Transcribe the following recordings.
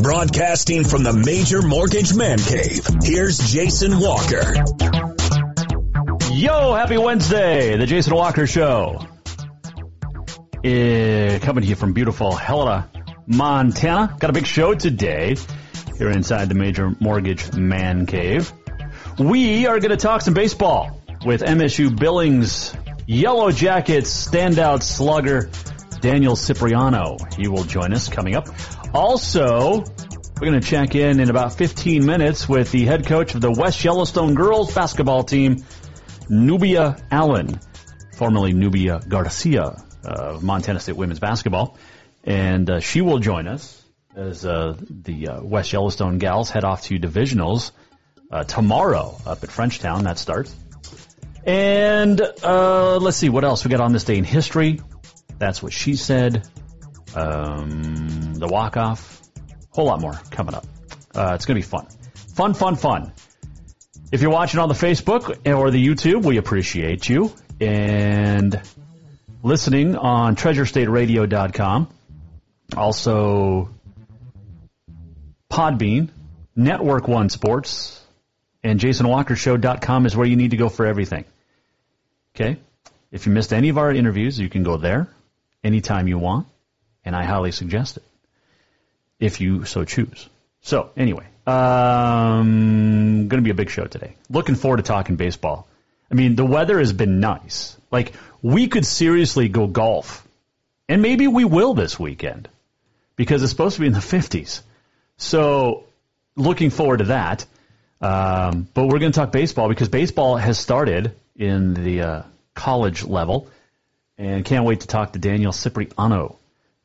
Broadcasting from the Major Mortgage Man Cave, here's Jason Walker. Yo, happy Wednesday, the Jason Walker Show. Eh, coming to you from beautiful Helena, Montana. Got a big show today here inside the Major Mortgage Man Cave. We are going to talk some baseball with MSU Billings Yellow Jackets standout slugger Daniel Cipriano. He will join us coming up. Also, we're going to check in in about 15 minutes with the head coach of the West Yellowstone girls basketball team, Nubia Allen, formerly Nubia Garcia of Montana State women's basketball. And uh, she will join us as uh, the uh, West Yellowstone gals head off to divisionals uh, tomorrow up at Frenchtown. That starts. And uh, let's see what else we got on this day in history. That's what she said. Um, the walk off. a Whole lot more coming up. Uh, it's going to be fun. Fun, fun, fun. If you're watching on the Facebook or the YouTube, we appreciate you. And listening on treasurestateradio.com. Also, Podbean, Network One Sports, and JasonWalkerShow.com is where you need to go for everything. Okay? If you missed any of our interviews, you can go there anytime you want, and I highly suggest it if you so choose. So, anyway, um, going to be a big show today. Looking forward to talking baseball. I mean, the weather has been nice. Like, we could seriously go golf, and maybe we will this weekend because it's supposed to be in the 50s. So, looking forward to that. Um, but we're going to talk baseball because baseball has started in the uh, college level, and can't wait to talk to Daniel Cipriano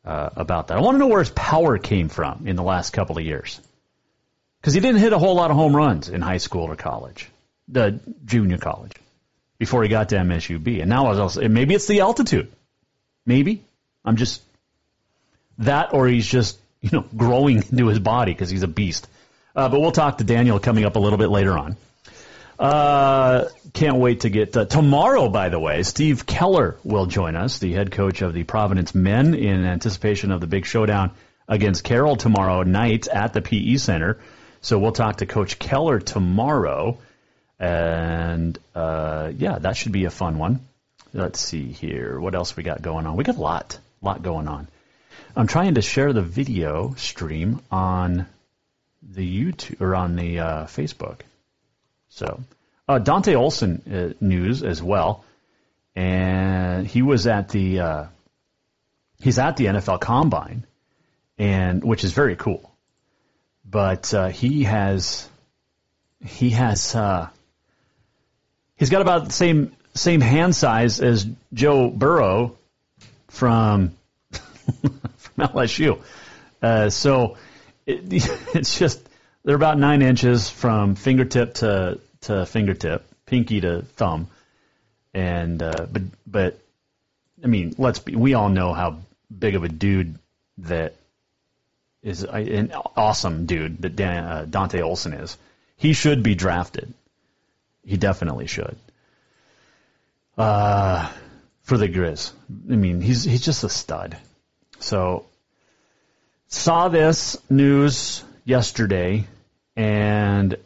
uh, about that. I want to know where his power came from in the last couple of years because he didn't hit a whole lot of home runs in high school or college, the junior college, before he got to MSUB. And now I was also, maybe it's the altitude, maybe I'm just that, or he's just you know growing into his body because he's a beast. Uh, but we'll talk to Daniel coming up a little bit later on. Uh, can't wait to get uh, tomorrow. By the way, Steve Keller will join us, the head coach of the Providence Men, in anticipation of the big showdown against Carroll tomorrow night at the PE Center. So we'll talk to Coach Keller tomorrow, and uh, yeah, that should be a fun one. Let's see here, what else we got going on? We got a lot, lot going on. I'm trying to share the video stream on the YouTube or on the uh, Facebook. So, uh, Dante Olson uh, news as well, and he was at the uh, he's at the NFL Combine, and which is very cool. But uh, he has he has uh, he's got about the same same hand size as Joe Burrow from from LSU. Uh, so it, it's just they're about nine inches from fingertip to to fingertip, pinky to thumb, and uh, but but I mean, let's be. We all know how big of a dude that is an awesome dude that Dan, uh, Dante Olson is. He should be drafted. He definitely should. Uh, for the Grizz. I mean, he's he's just a stud. So saw this news yesterday, and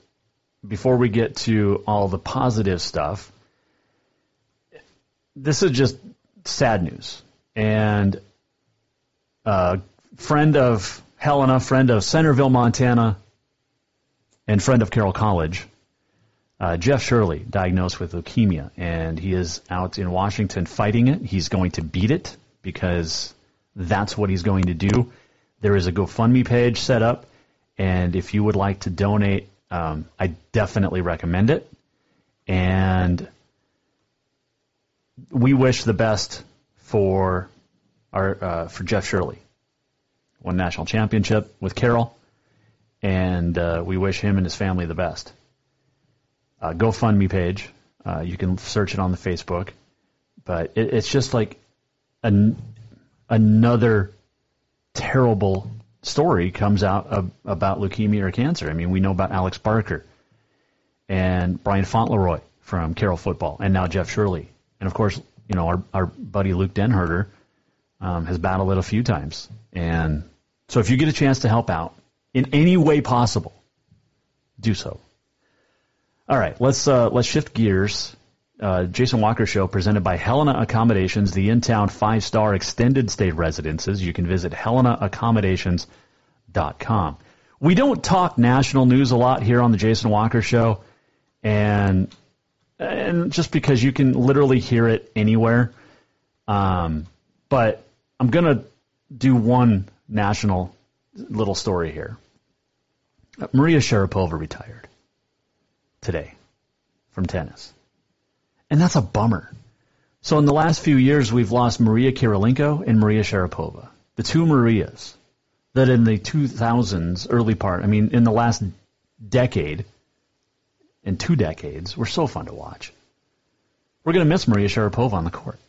before we get to all the positive stuff, this is just sad news. And a friend of Helena, friend of Centerville, Montana, and friend of Carroll College, uh, Jeff Shirley, diagnosed with leukemia, and he is out in Washington fighting it. He's going to beat it because that's what he's going to do. There is a GoFundMe page set up, and if you would like to donate, um, I definitely recommend it. And we wish the best for our uh, for Jeff Shirley. Won national championship with Carroll, and uh, we wish him and his family the best. Uh, GoFundMe page, uh, you can search it on the Facebook, but it, it's just like an, another terrible story comes out of, about leukemia or cancer. I mean, we know about Alex Barker and Brian Fauntleroy from Carroll football, and now Jeff Shirley, and of course, you know our our buddy Luke Denherter um, has battled it a few times, and so if you get a chance to help out in any way possible, do so. All right, let's uh, let's shift gears. Uh, Jason Walker Show presented by Helena Accommodations, the in-town five-star extended stay residences. You can visit helenaaccommodations.com. We don't talk national news a lot here on the Jason Walker Show, and and just because you can literally hear it anywhere. Um, but I'm gonna do one national little story here. Maria Sharapova retired today from tennis. And that's a bummer. So in the last few years, we've lost Maria Kirilenko and Maria Sharapova, the two Marias that in the 2000s, early part, I mean, in the last decade, in two decades, were so fun to watch. We're going to miss Maria Sharapova on the court.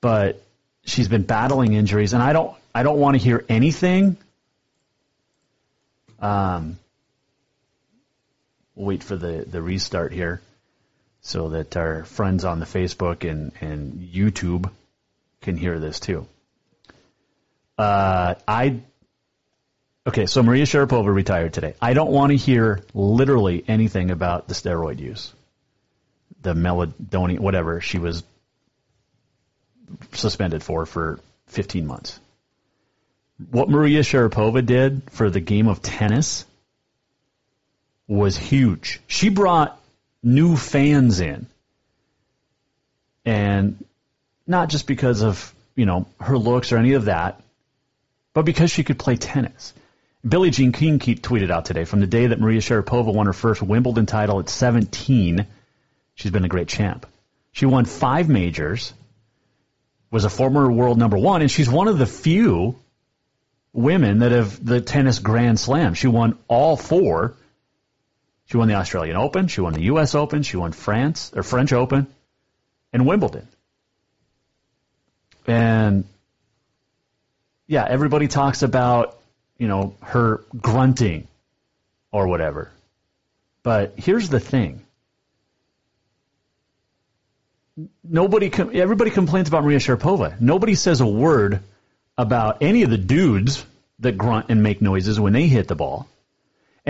But she's been battling injuries, and I don't, I don't want to hear anything. Um, we'll wait for the, the restart here so that our friends on the Facebook and, and YouTube can hear this too. Uh, I okay, so Maria Sharapova retired today. I don't want to hear literally anything about the steroid use, the melatonin, whatever she was suspended for for 15 months. What Maria Sharapova did for the game of tennis was huge. She brought new fans in. And not just because of, you know, her looks or any of that, but because she could play tennis. Billie Jean King tweeted out today from the day that Maria Sharapova won her first Wimbledon title at 17, she's been a great champ. She won five majors, was a former world number one, and she's one of the few women that have the tennis Grand Slam. She won all four she won the Australian Open. She won the U.S. Open. She won France or French Open, and Wimbledon. And yeah, everybody talks about you know her grunting or whatever. But here's the thing. Nobody, everybody complains about Maria Sharapova. Nobody says a word about any of the dudes that grunt and make noises when they hit the ball.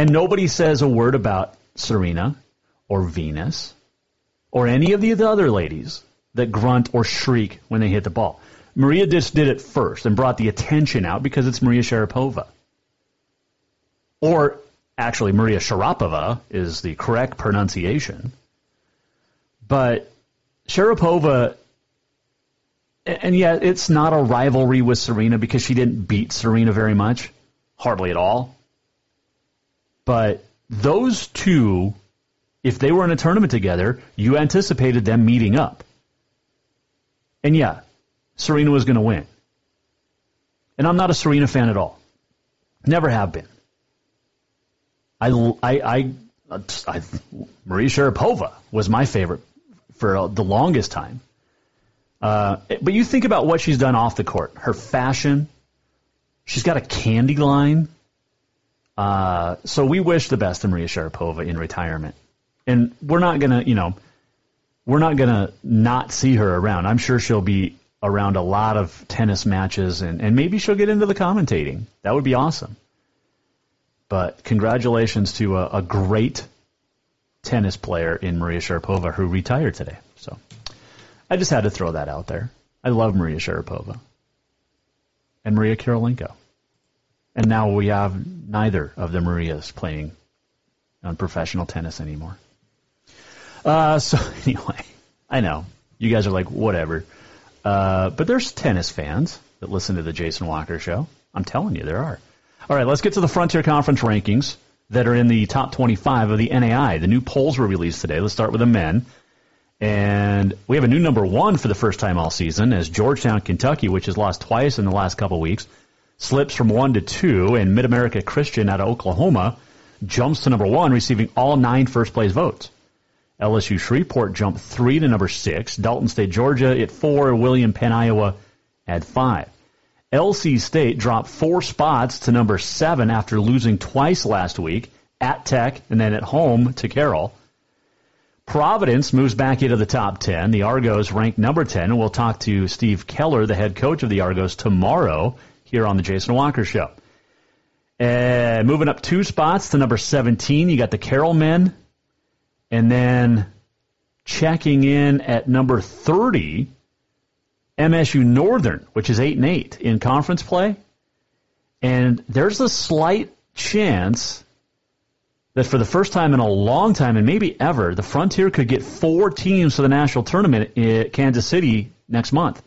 And nobody says a word about Serena or Venus or any of the other ladies that grunt or shriek when they hit the ball. Maria just did it first and brought the attention out because it's Maria Sharapova. Or actually, Maria Sharapova is the correct pronunciation. But Sharapova, and yet it's not a rivalry with Serena because she didn't beat Serena very much, hardly at all. But those two, if they were in a tournament together, you anticipated them meeting up. And yeah, Serena was going to win. And I'm not a Serena fan at all. Never have been. I, I, I, I Maria Sharapova was my favorite for the longest time. Uh, but you think about what she's done off the court. Her fashion. She's got a candy line. Uh, so we wish the best to Maria Sharapova in retirement. And we're not to, you know, we're not to not see her around. I'm sure she'll be around a lot of tennis matches and, and maybe she'll get into the commentating. That would be awesome. But congratulations to a, a great tennis player in Maria Sharapova who retired today. So, I just had to throw that out there. I love Maria Sharapova and Maria Kirilenko. And now we have neither of the Marias playing on professional tennis anymore. Uh, so anyway, I know you guys are like whatever, uh, but there's tennis fans that listen to the Jason Walker show. I'm telling you, there are. All right, let's get to the Frontier Conference rankings that are in the top 25 of the NAI. The new polls were released today. Let's start with the men. And we have a new number one for the first time all season as Georgetown, Kentucky, which has lost twice in the last couple weeks, slips from one to two, and Mid America Christian out of Oklahoma jumps to number one, receiving all nine first place votes. LSU Shreveport jumped three to number six. Dalton State, Georgia at four. William Penn, Iowa at five. LC State dropped four spots to number seven after losing twice last week at Tech and then at home to Carroll. Providence moves back into the top 10. The Argos ranked number 10, and we'll talk to Steve Keller, the head coach of the Argos, tomorrow here on the Jason Walker Show. Uh, moving up two spots to number 17, you got the Carroll men. And then checking in at number 30, MSU Northern, which is 8 and 8 in conference play. And there's a slight chance that for the first time in a long time, and maybe ever, the Frontier could get four teams to the national tournament at Kansas City next month.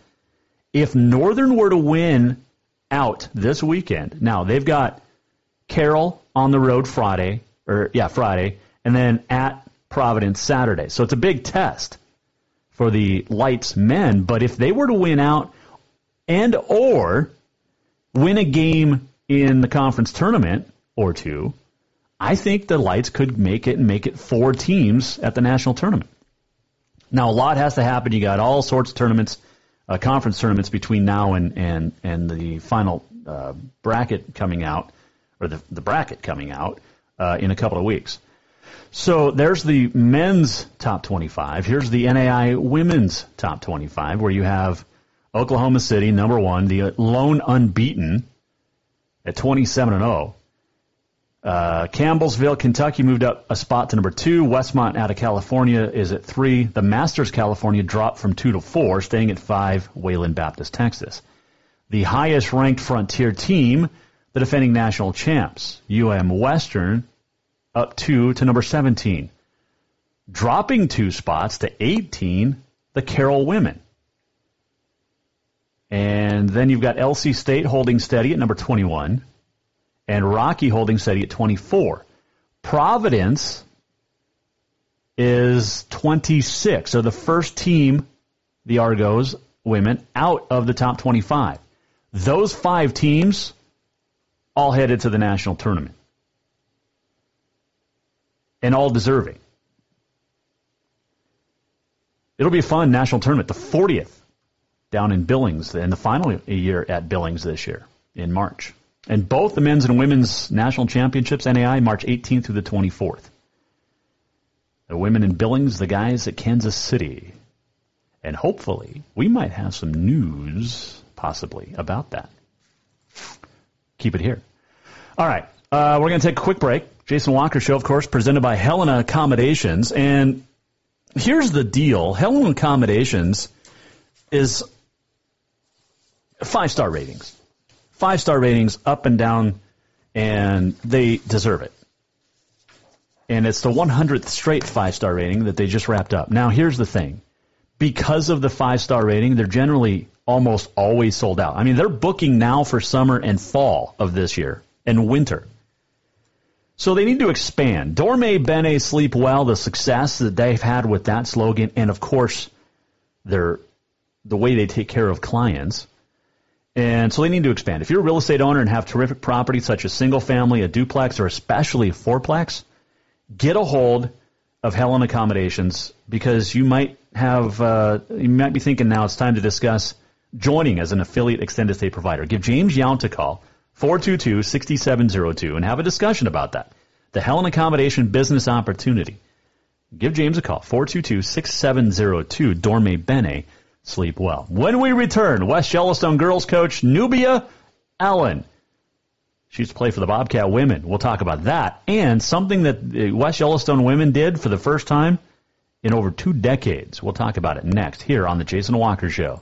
If Northern were to win out this weekend, now they've got Carroll on the road Friday, or yeah, Friday, and then at Providence Saturday. So it's a big test for the Lights men. But if they were to win out and or win a game in the conference tournament or two, I think the Lights could make it and make it four teams at the national tournament. Now, a lot has to happen. You got all sorts of tournaments, uh, conference tournaments between now and and and the final uh, bracket coming out, or the the bracket coming out uh, in a couple of weeks. So there's the men's top 25. Here's the NAI women's top 25, where you have Oklahoma City number one, the lone unbeaten at 27 and 0. Uh, Campbellsville, Kentucky moved up a spot to number two. Westmont out of California is at three. The Masters, California dropped from two to four, staying at five. Wayland Baptist, Texas. The highest ranked Frontier team, the defending national champs, UM Western, up two to number 17. Dropping two spots to 18, the Carroll women. And then you've got LC State holding steady at number 21 and Rocky holding steady at 24. Providence is 26. So the first team, the Argos women, out of the top 25. Those five teams all headed to the national tournament. And all deserving. It'll be a fun national tournament, the 40th down in Billings, and the final year at Billings this year in March. And both the men's and women's national championships, NAI, March 18th through the 24th. The women in Billings, the guys at Kansas City. And hopefully, we might have some news, possibly, about that. Keep it here. All right. Uh, we're going to take a quick break. Jason Walker Show, of course, presented by Helena Accommodations. And here's the deal Helena Accommodations is five star ratings five star ratings up and down, and they deserve it. And it's the 100th straight five star rating that they just wrapped up. Now, here's the thing because of the five star rating, they're generally almost always sold out. I mean, they're booking now for summer and fall of this year and winter. So they need to expand. Dormi Bene Sleep Well, the success that they've had with that slogan, and of course, their the way they take care of clients. And so they need to expand. If you're a real estate owner and have terrific property such as single family, a duplex, or especially a fourplex, get a hold of Helena Accommodations because you might have uh, you might be thinking now it's time to discuss joining as an affiliate extended stay provider. Give James Yount a call 422-6702 and have a discussion about that. The Helena Accommodation business opportunity. Give James a call 422-6702 Dormi Bene sleep well. When we return, West Yellowstone girls coach Nubia Allen. She used to play for the Bobcat women. We'll talk about that and something that uh, the West Yellowstone women did for the first time in over two decades. We'll talk about it next here on The Jason Walker Show.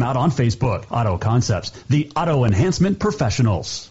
out on Facebook. Auto Concepts, the auto enhancement professionals.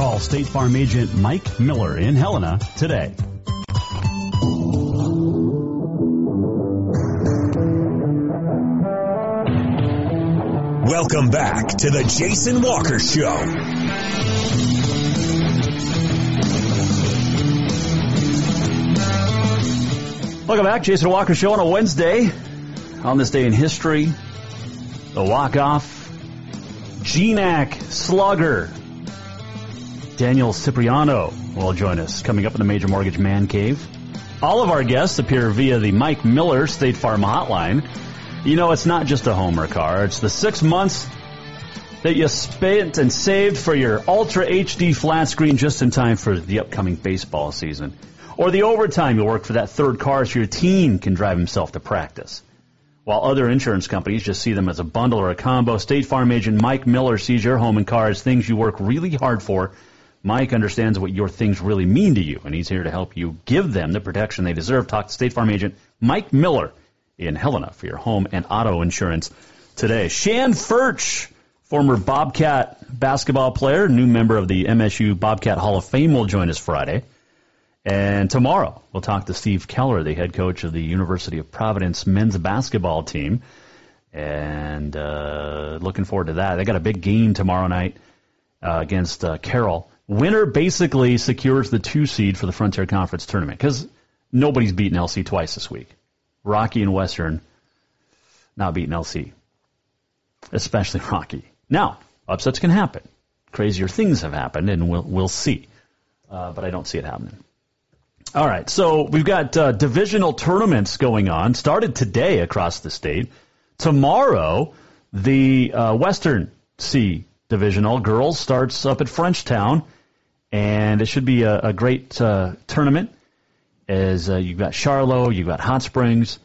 Call State Farm agent Mike Miller in Helena today. Welcome back to the Jason Walker Show. Welcome back, Jason Walker Show on a Wednesday. On this day in history, the walk-off, GNAC slugger, Daniel Cipriano will join us coming up in the Major Mortgage Man Cave. All of our guests appear via the Mike Miller State Farm Hotline. You know, it's not just a home or car. It's the six months that you spent and saved for your Ultra HD flat screen just in time for the upcoming baseball season. Or the overtime you work for that third car so your team can drive himself to practice. While other insurance companies just see them as a bundle or a combo, State Farm agent Mike Miller sees your home and car as things you work really hard for Mike understands what your things really mean to you, and he's here to help you give them the protection they deserve. Talk to State Farm agent Mike Miller in Helena for your home and auto insurance today. Shann Ferch, former Bobcat basketball player, new member of the MSU Bobcat Hall of Fame, will join us Friday. And tomorrow, we'll talk to Steve Keller, the head coach of the University of Providence men's basketball team. And uh, looking forward to that. They got a big game tomorrow night uh, against uh, Carroll Winner basically secures the two seed for the Frontier Conference tournament because nobody's beaten LC twice this week. Rocky and Western not beating LC, especially Rocky. Now, upsets can happen. Crazier things have happened, and we'll we'll see. uh, but I don't see it happening. All right, so we've got uh, divisional tournaments going on. Started today across the state. Tomorrow, the uh, Western C Divisional girls starts up at Frenchtown, and it should be a, a great uh, tournament. As uh, you've got Charlo, you've got Hot Springs,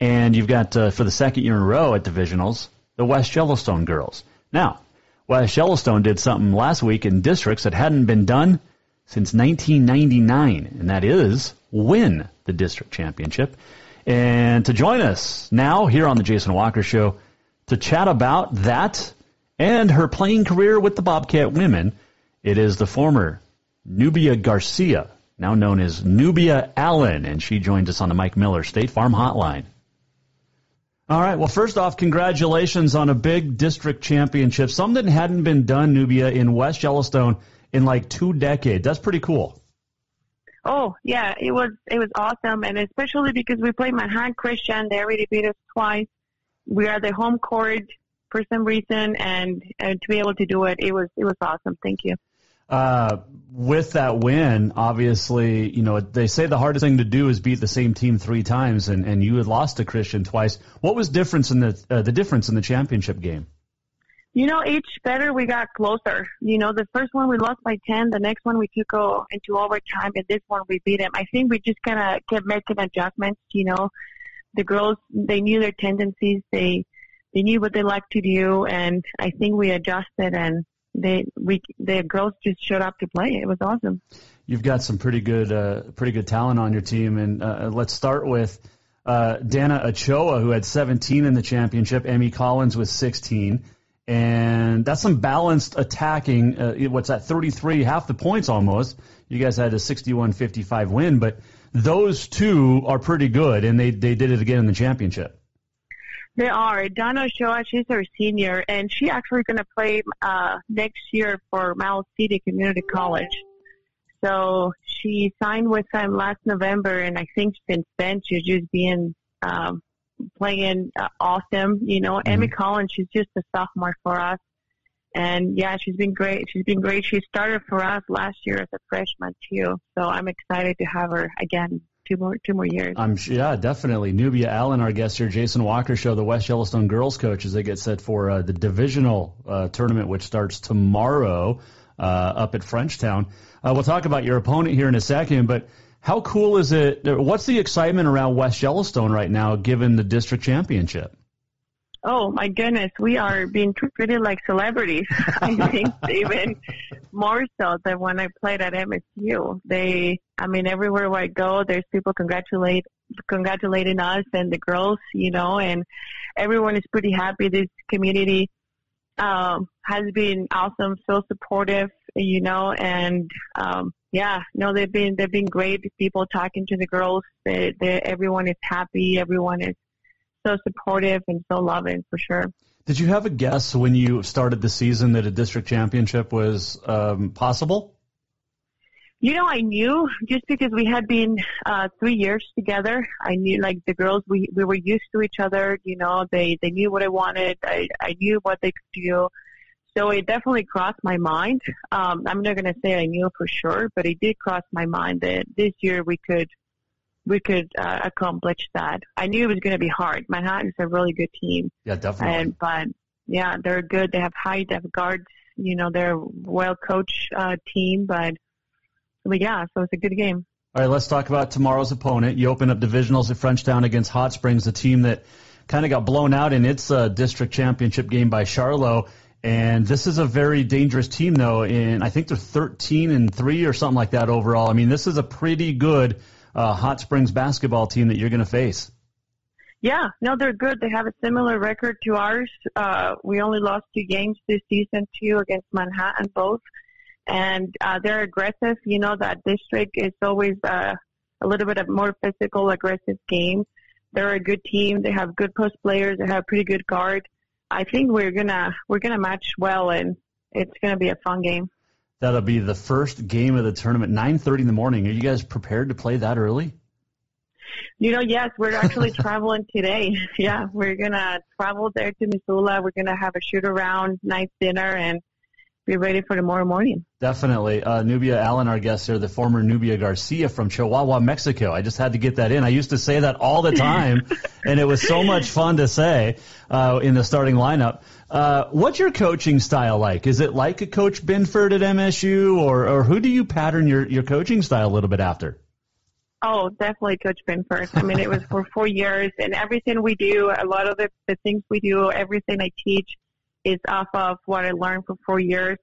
and you've got uh, for the second year in a row at divisionals the West Yellowstone girls. Now, West Yellowstone did something last week in districts that hadn't been done since 1999, and that is win the district championship. And to join us now here on the Jason Walker Show to chat about that and her playing career with the Bobcat women, it is the former Nubia Garcia, now known as Nubia Allen, and she joins us on the Mike Miller State Farm Hotline. All right. Well, first off, congratulations on a big district championship. Something hadn't been done, Nubia, in West Yellowstone in like two decades. That's pretty cool. Oh yeah, it was it was awesome, and especially because we played Manhattan Christian. They already beat us twice. We are the home court for some reason, and and to be able to do it, it was it was awesome. Thank you. Uh, with that win, obviously, you know they say the hardest thing to do is beat the same team three times, and, and you had lost to Christian twice. What was difference in the uh, the difference in the championship game? You know, each better we got closer. You know, the first one we lost by 10, the next one we took go into overtime, and this one we beat them. I think we just kind of kept making adjustments. You know, the girls, they knew their tendencies. They, they knew what they liked to do, and I think we adjusted and they, we, the girls just showed up to play. It was awesome. You've got some pretty good, uh, pretty good talent on your team, and uh, let's start with, uh, Dana Ochoa, who had 17 in the championship, Emmy Collins with 16 and that's some balanced attacking. Uh, what's that? 33, half the points almost. You guys had a 61-55 win, but those two are pretty good, and they they did it again in the championship. They are. Donna Ochoa, she's our senior, and she actually going to play uh, next year for Miles City Community College. So she signed with them last November, and I think since then she's just been um, playing uh, awesome. You know, mm-hmm. Emmy Collins, she's just a sophomore for us. And yeah, she's been great. She's been great. She started for us last year as a freshman too. So I'm excited to have her again two more two more years. I'm yeah, definitely. Nubia Allen, our guest here, Jason Walker show, the West Yellowstone girls coach as they get set for uh, the divisional uh, tournament, which starts tomorrow uh, up at Frenchtown. Uh, we'll talk about your opponent here in a second, but how cool is it? What's the excitement around West Yellowstone right now, given the district championship? Oh my goodness, we are being treated like celebrities. I think even more so than when I played at MSU. They, I mean, everywhere I go, there's people congratulate congratulating us and the girls, you know, and everyone is pretty happy. This community um, has been awesome, so supportive, you know, and um, yeah, no, they've been they've been great. People talking to the girls, they, they everyone is happy. Everyone is so supportive and so loving for sure. Did you have a guess when you started the season that a district championship was um, possible? You know, I knew just because we had been uh, three years together. I knew like the girls, we we were used to each other. You know, they they knew what I wanted. I I knew what they could do. So it definitely crossed my mind. Um, I'm not going to say I knew for sure, but it did cross my mind that this year we could we could uh, accomplish that. I knew it was going to be hard. Manhattan's a really good team. Yeah, definitely. And but yeah, they're good. They have height, they have guards. You know, they're a well coached uh, team. But but yeah, so it's a good game. All right, let's talk about tomorrow's opponent. You open up divisionals at Frenchtown against Hot Springs, a team that kind of got blown out in its uh, district championship game by Charlo. And this is a very dangerous team, though. And I think they're 13 and three or something like that overall. I mean, this is a pretty good uh, Hot Springs basketball team that you're going to face. Yeah, no, they're good. They have a similar record to ours. Uh, we only lost two games this season, two against Manhattan, both. And uh, they're aggressive. You know, that district is always uh, a little bit of more physical, aggressive game. They're a good team. They have good post players. They have pretty good guard. I think we're gonna we're gonna match well, and it's gonna be a fun game. That'll be the first game of the tournament, 9:30 in the morning. Are you guys prepared to play that early? You know, yes, we're actually traveling today. Yeah, we're gonna travel there to Missoula. We're gonna have a shoot around, nice dinner, and be ready for tomorrow morning. Definitely. Uh, Nubia Allen, our guest here, the former Nubia Garcia from Chihuahua, Mexico. I just had to get that in. I used to say that all the time, and it was so much fun to say uh, in the starting lineup. Uh, what's your coaching style like? Is it like a Coach Binford at MSU, or, or who do you pattern your, your coaching style a little bit after? Oh, definitely Coach Binford. I mean, it was for four years, and everything we do, a lot of the, the things we do, everything I teach is off of what I learned for four years.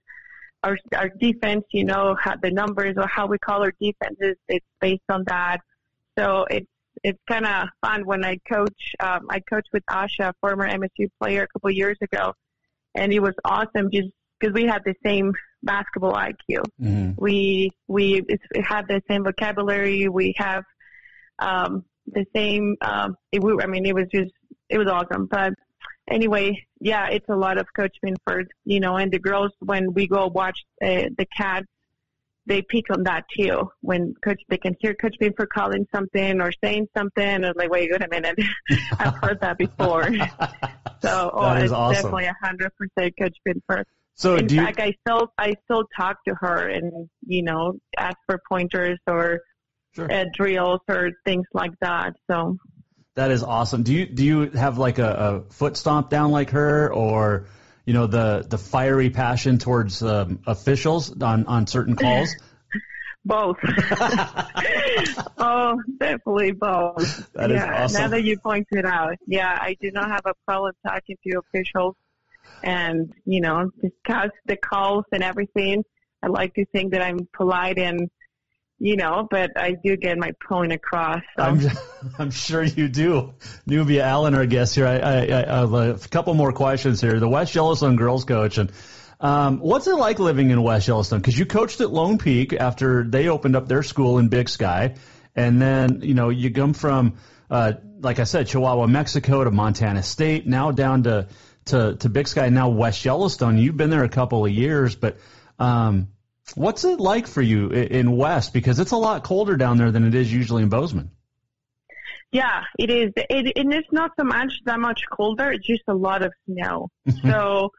Our, our defense, you know, how the numbers or how we call our defenses, it's based on that. So it's it's kind of fun when I coach. Um, I coached with Asha, former MSU player, a couple of years ago, and it was awesome just because we had the same basketball IQ. Mm-hmm. We we had the same vocabulary. We have um, the same. Um, it, I mean, it was just it was awesome. But anyway, yeah, it's a lot of Coach Binford, you know, and the girls when we go watch uh, the Cats, they pick on that too. When Coach, they can hear Coach Binford calling something or saying something, and like, wait, wait a minute, I've heard that before. so, oh, it's awesome. definitely a hundred percent Coach Binford. So, in fact, you... I still I still talk to her and you know ask for pointers or sure. uh, drills or things like that. So that is awesome. Do you do you have like a, a foot stomp down like her, or you know the the fiery passion towards um, officials on on certain calls? both. oh, definitely both. That yeah, awesome. Now that you pointed out, yeah, I do not have a problem talking to officials and you know discuss the calls and everything. I like to think that I'm polite and you know, but I do get my point across. So. I'm, I'm sure you do. Nubia Allen, our guest here. I, I, I have a couple more questions here. The West Yellowstone girls coach, and um, what's it like living in West Yellowstone? Because you coached at Lone Peak after they opened up their school in Big Sky, and then you know you come from, uh, like I said, Chihuahua, Mexico to Montana State, now down to to to Big Sky, now West Yellowstone. You've been there a couple of years, but um, What's it like for you in West? Because it's a lot colder down there than it is usually in Bozeman. Yeah, it is. It, and it's not so much that much colder. It's just a lot of snow. so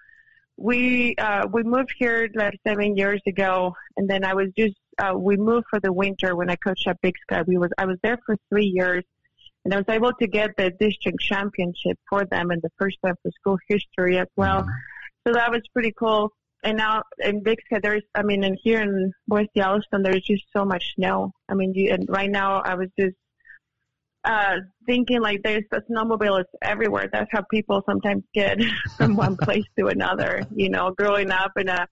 we uh, we moved here like seven years ago, and then I was just uh, we moved for the winter when I coached at Big Sky. We was I was there for three years, and I was able to get the district championship for them in the first time for school history as well. Mm-hmm. So that was pretty cool and now in Sky, there's, I mean, and here in West Yellowstone, there's just so much snow. I mean, you, and right now I was just uh, thinking like there's a snowmobile is everywhere. That's how people sometimes get from one place to another. You know, growing up in a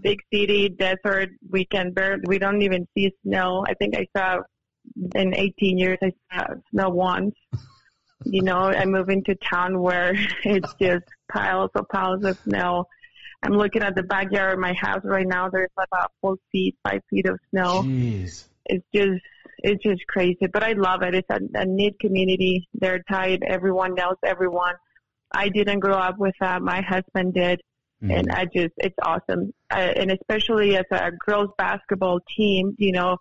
big city, desert, we can barely, we don't even see snow. I think I saw in 18 years, I saw snow once. You know, I move into town where it's just piles of piles of snow I'm looking at the backyard of my house right now. There's about four feet, five feet of snow. Jeez. It's just, it's just crazy. But I love it. It's a, a neat community. They're tight. Everyone knows everyone. I didn't grow up with that. My husband did. Mm-hmm. And I just, it's awesome. Uh, and especially as a girls basketball team, you know,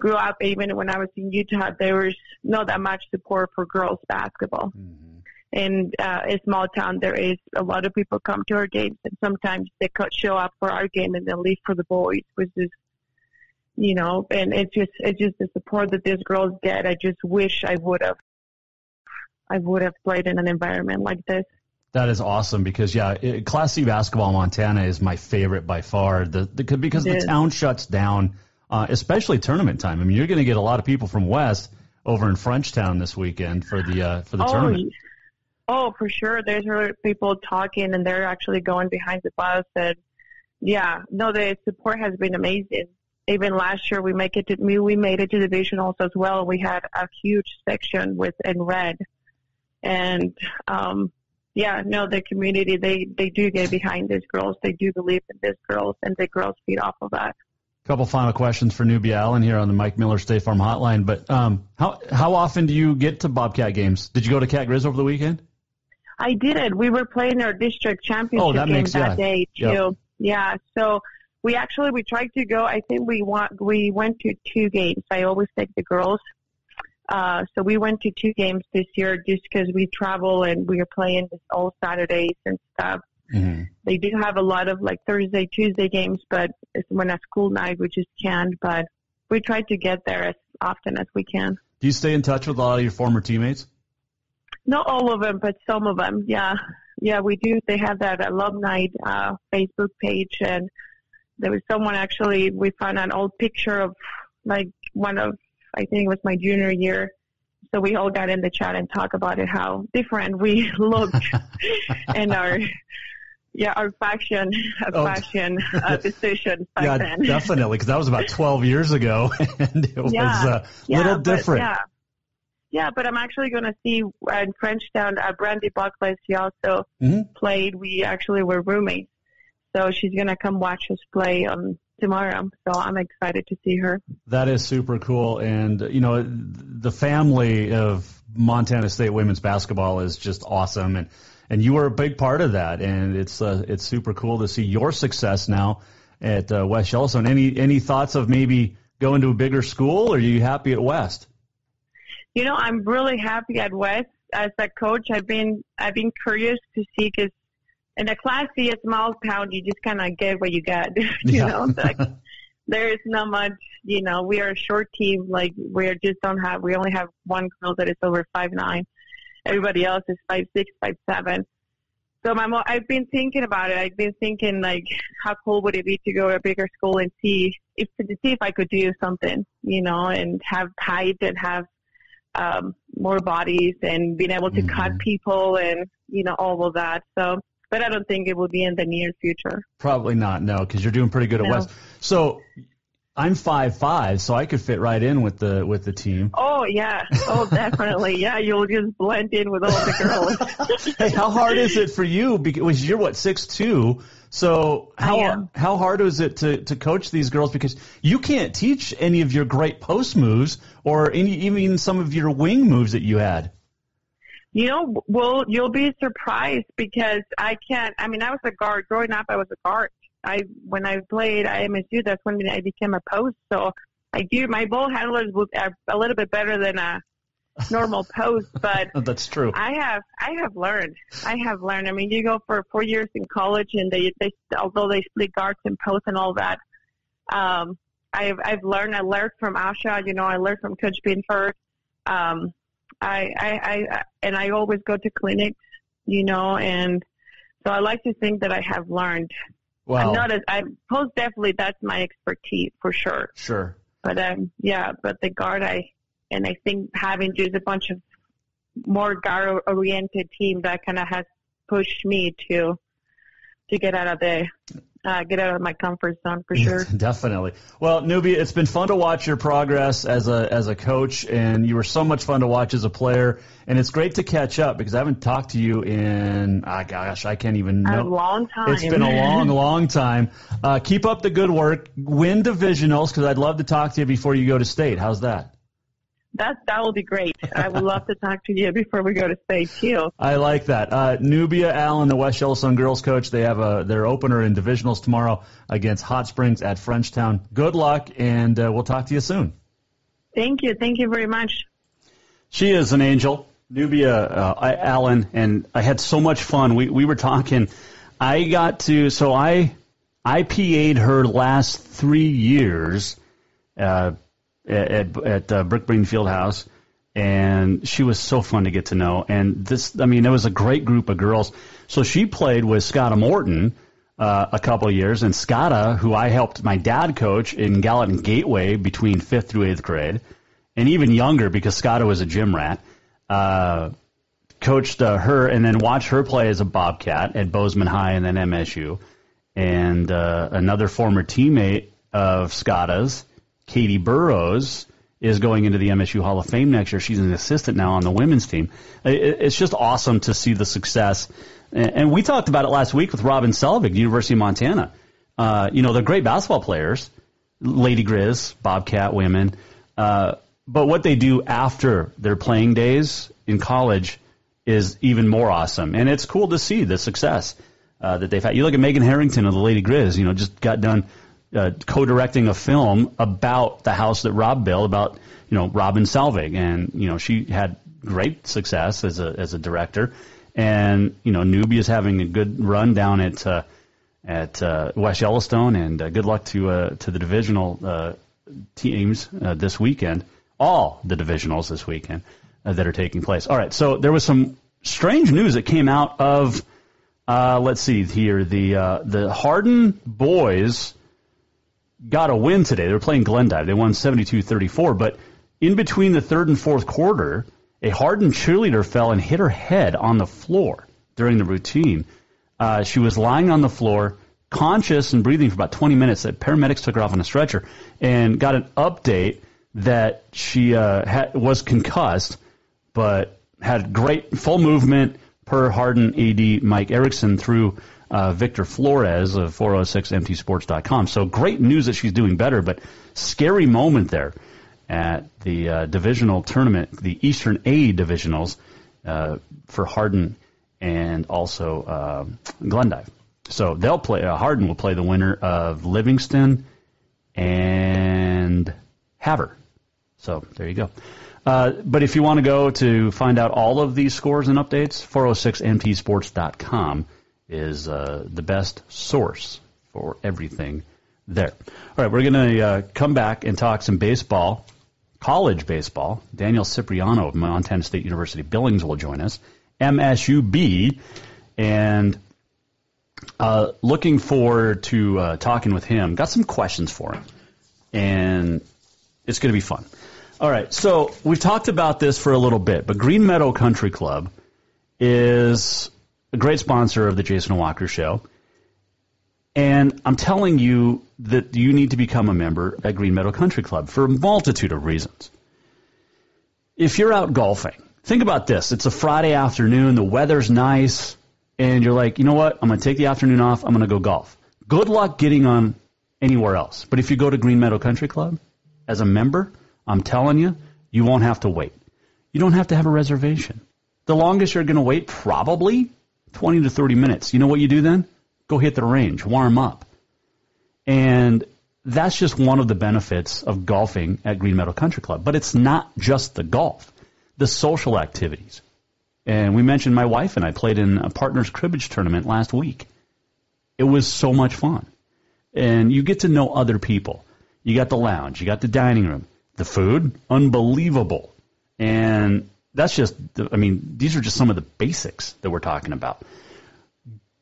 grew up even when I was in Utah, there was not that much support for girls basketball. Mm-hmm in uh, a small town, there is a lot of people come to our games, and sometimes they could show up for our game and then leave for the boys, which is, you know, and it's just it's just the support that these girls get. I just wish I would have, I would have played in an environment like this. That is awesome because yeah, it, Class C basketball Montana is my favorite by far. The, the because it the is. town shuts down, uh, especially tournament time. I mean, you're going to get a lot of people from West over in Frenchtown this weekend for the uh, for the oh, tournament. Oh, for sure. There's people talking and they're actually going behind the bus and yeah, no, the support has been amazing. Even last year we make it to we made it to the divisionals as well. We had a huge section with in red. And um yeah, no, the community they they do get behind these girls. They do believe in these girls and the girls feed off of that. Couple final questions for Nubia Allen here on the Mike Miller State Farm Hotline. But um, how how often do you get to Bobcat games? Did you go to Cat Grizz over the weekend? I did it. We were playing our district championship oh, that game makes, that yeah. day too. Yep. Yeah. So we actually we tried to go. I think we want we went to two games. I always take the girls. Uh, so we went to two games this year just because we travel and we are playing this all Saturdays and stuff. Mm-hmm. They do have a lot of like Thursday, Tuesday games, but it's when at school night, we just can't. But we try to get there as often as we can. Do you stay in touch with a lot of your former teammates? Not all of them, but some of them. Yeah, yeah, we do. They have that alumni uh, Facebook page, and there was someone actually. We found an old picture of like one of I think it was my junior year. So we all got in the chat and talk about it, how different we looked and our yeah, our fashion, uh, Oh. fashion uh, decisions back yeah, then. definitely, because that was about 12 years ago, and it was a Yeah, little different. yeah. Yeah, but I'm actually going to see uh, in Frenchtown, uh, Brandy Buckley, she also Mhm. played. We actually were roommates. So she's going to come watch us play um, tomorrow. So I'm excited to see her. That is super cool, and you know the family of Montana State women's basketball is just awesome, and and you were a big part of that, and it's uh, it's super cool to see your success now at uh, West Yellowstone. Any any thoughts of maybe going to a bigger school, or are you happy at West? You know, I'm really happy at West as a coach. I've been I've been curious to see because in a Class C, a small town, you just kind of get what you get. you Yeah. know, like there is not much. You know, we are a short team. Like we are just don't have. We only have one girl that is over five nine. Everybody else is five six, five seven. So my mo- I've been thinking about it. I've been thinking like, how cool would it be to go to a bigger school and see if to see if I could do something, you know, and have height and have um, more bodies and being able to cut people and you know all of that. So, but I don't think it will be in the near future. Probably not, no, because you're doing pretty good at West. So I'm five five, so I could fit right in with the with the team. Oh yeah, oh definitely, yeah. You'll just blend in with all the girls. hey, how hard is it for you? Because you're what six two. So how how hard is it to, to coach these girls? Because you can't teach any of your great post moves or any even some of your wing moves that you had. You know, well, you'll be surprised because I can't. I mean, I was a guard growing up. I was a guard. I when I played IMSU, that's when I became a post. So I do. My ball handlers are a little bit better than a normal post, but That's true. I have I have learned. I have learned. I mean, you go for four years in college, and they they although they split guards and posts and all that. Um, I've I've learned. I learned from Asha. You know, I learned from Coach Binford. Um, I, I I and I always go to clinics. You know, and so I like to think that I have learned. Wow. I'm not as I post definitely that's my expertise for sure. Sure. But um, yeah, but the guard, I and I think having just a bunch of more guard-oriented team that kind of has pushed me to to get out of the uh, get out of my comfort zone for sure. Definitely. Well, Nubia, it's been fun to watch your progress as a as a coach, and you were so much fun to watch as a player. And it's great to catch up because I haven't talked to you in, ah, gosh, I can't even A know. long time. It's been a long, long time. Uh, keep up the good work. Win divisionals because I'd love to talk to you before you go to state. How's that? That that will be great. I would love to talk to you before we go to state too. I like that. Uh, Nubia Allen, the West Yellowstone girls coach, they have a their opener in divisionals tomorrow against Hot Springs at Frenchtown. Good luck, and uh, we'll talk to you soon. Thank you. Thank you very much. She is an angel, Nubia uh, I- Allen, and I had so much fun. We we were talking. I got to so I I PA'd her last three years uh, at at uh, Brick Breeden Fieldhouse, and she was so fun to get to know. And this, I mean, it was a great group of girls. So she played with Scotta Morton. Uh, a couple of years, and Scotta, who I helped my dad coach in Gallatin Gateway between fifth through eighth grade, and even younger because Scotta was a gym rat. Uh, coached uh, her and then watched her play as a Bobcat at Bozeman High and then MSU. And uh, another former teammate of Scotta's, Katie Burrows, is going into the MSU Hall of Fame next year. She's an assistant now on the women's team. It's just awesome to see the success. And, we talked about it last week with Robin Selvig, University of Montana. Uh, you know, they're great basketball players, Lady Grizz, Bobcat women. Uh, but what they do after their playing days in college is even more awesome. And it's cool to see the success uh, that they've had. You look at Megan Harrington of the Lady Grizz, you know, just got done uh, co-directing a film about the house that Rob built, about, you know, Robin Selvig. And, you know, she had great success as a, as a director. And you know, Nubia's having a good run down at uh, at uh, West Yellowstone, and uh, good luck to uh, to the divisional uh, teams this weekend. All the divisionals this weekend that are taking place. All right, so there was some strange news that came out of. Let's see here. The the Hardin boys got a win today. They were playing Glendive. They won 72-34, but in between the third and fourth quarter, a Hardin cheerleader fell and hit her head on the floor during the routine. Uh, she was lying on the floor, conscious and breathing for about 20 minutes. That paramedics took her off on a stretcher and got an update that she uh, was concussed, but had great full movement per Hardin AD Mike Erickson through uh, Victor Flores of 406mtsports.com. So great news that she's doing better, but scary moment there at the uh, divisional tournament, the Eastern A divisionals uh, for Hardin and also uh, Glendive. So they'll play. Uh, Hardin will play the winner of Livingston and Havre. So there you go. Uh, but if you want to go to find out all of these scores and updates, 406mtsports.com is uh, the best source for everything there. All right, we're going to uh, come back and talk some baseball, college baseball. Daniel Cipriano of Montana State University Billings will join us. MSUB, and uh, looking forward to uh, talking with him. Got some questions for him, and it's going to be fun. All right, so we've talked about this for a little bit, but Green Meadow Country Club is a great sponsor of the Jason Walker Show. And I'm telling you that you need to become a member at Green Meadow Country Club for a multitude of reasons. If you're out golfing, think about this. It's a Friday afternoon, the weather's nice, and you're like, you know what? I'm going to take the afternoon off. I'm going to go golf. Good luck getting on anywhere else. But if you go to Green Meadow Country Club as a member, I'm telling you, you won't have to wait. You don't have to have a reservation. The longest you're going to wait, probably 20 to 30 minutes. You know what you do then? Go hit the range, warm up. And that's just one of the benefits of golfing at Green Meadow Country Club. But it's not just the golf, the social activities. And we mentioned my wife and I played in a partners cribbage tournament last week. It was so much fun. And you get to know other people. You got the lounge, you got the dining room, the food, unbelievable. And that's just, I mean, these are just some of the basics that we're talking about.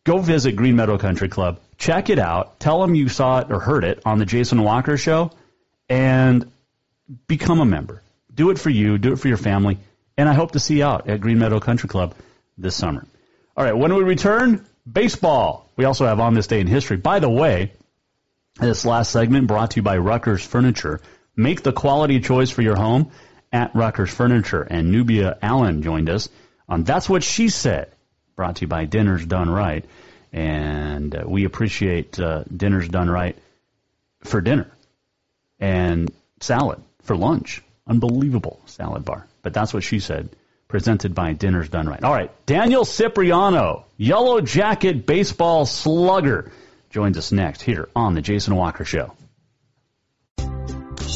Go visit Green Meadow Country Club, check it out, tell them you saw it or heard it on the Jason Walker Show, and become a member. Do it for you, do it for your family, and I hope to see you out at Green Meadow Country Club this summer. All right, when we return, baseball. We also have on this day in history. By the way, this last segment brought to you by Ruckers Furniture. Make the quality choice for your home at Ruckers Furniture. And Nubia Allen joined us on That's What She Said, brought to you by Dinners Done Right. And uh, we appreciate uh, Dinners Done Right for dinner and salad for lunch. Unbelievable salad bar. But that's what she said, presented by Dinners Done Right. All right, Daniel Cipriano, Yellow Jacket baseball slugger, joins us next here on The Jason Walker Show.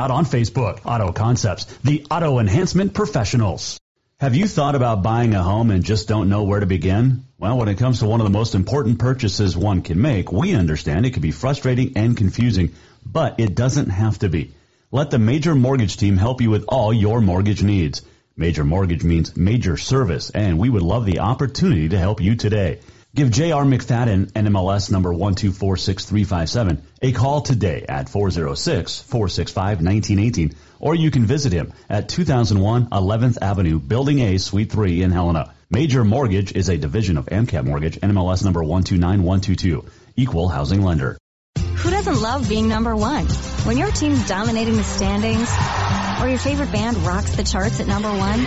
out on Facebook. Auto Concepts, the auto enhancement professionals. Have you thought about buying a home and just don't know where to begin? Well, when it comes to one of the most important purchases one can make, we understand it can be frustrating and confusing, but it doesn't have to be. Let the Major Mortgage team help you with all your mortgage needs. Major Mortgage means major service, and we would love the opportunity to help you today. Give J.R. McFadden, NMLS number 1246357, a call today at 406-465-1918, or you can visit him at 2001 11th Avenue, Building A, Suite 3 in Helena. Major Mortgage is a division of AMCAP Mortgage, NMLS number 129122, equal housing lender. Who doesn't love being number one? When your team's dominating the standings, or your favorite band rocks the charts at number one,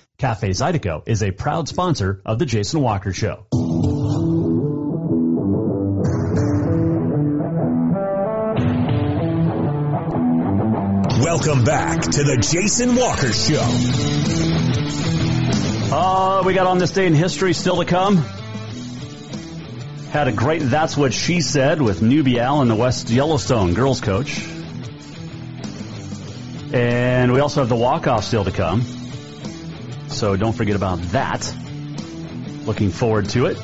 Cafe Zydeco is a proud sponsor of the Jason Walker Show. Welcome back to the Jason Walker Show. Uh, we got on this day in history still to come. Had a great That's What She Said with Nubia Allen the West Yellowstone girls coach. And we also have the walk-off still to come. So don't forget about that. Looking forward to it.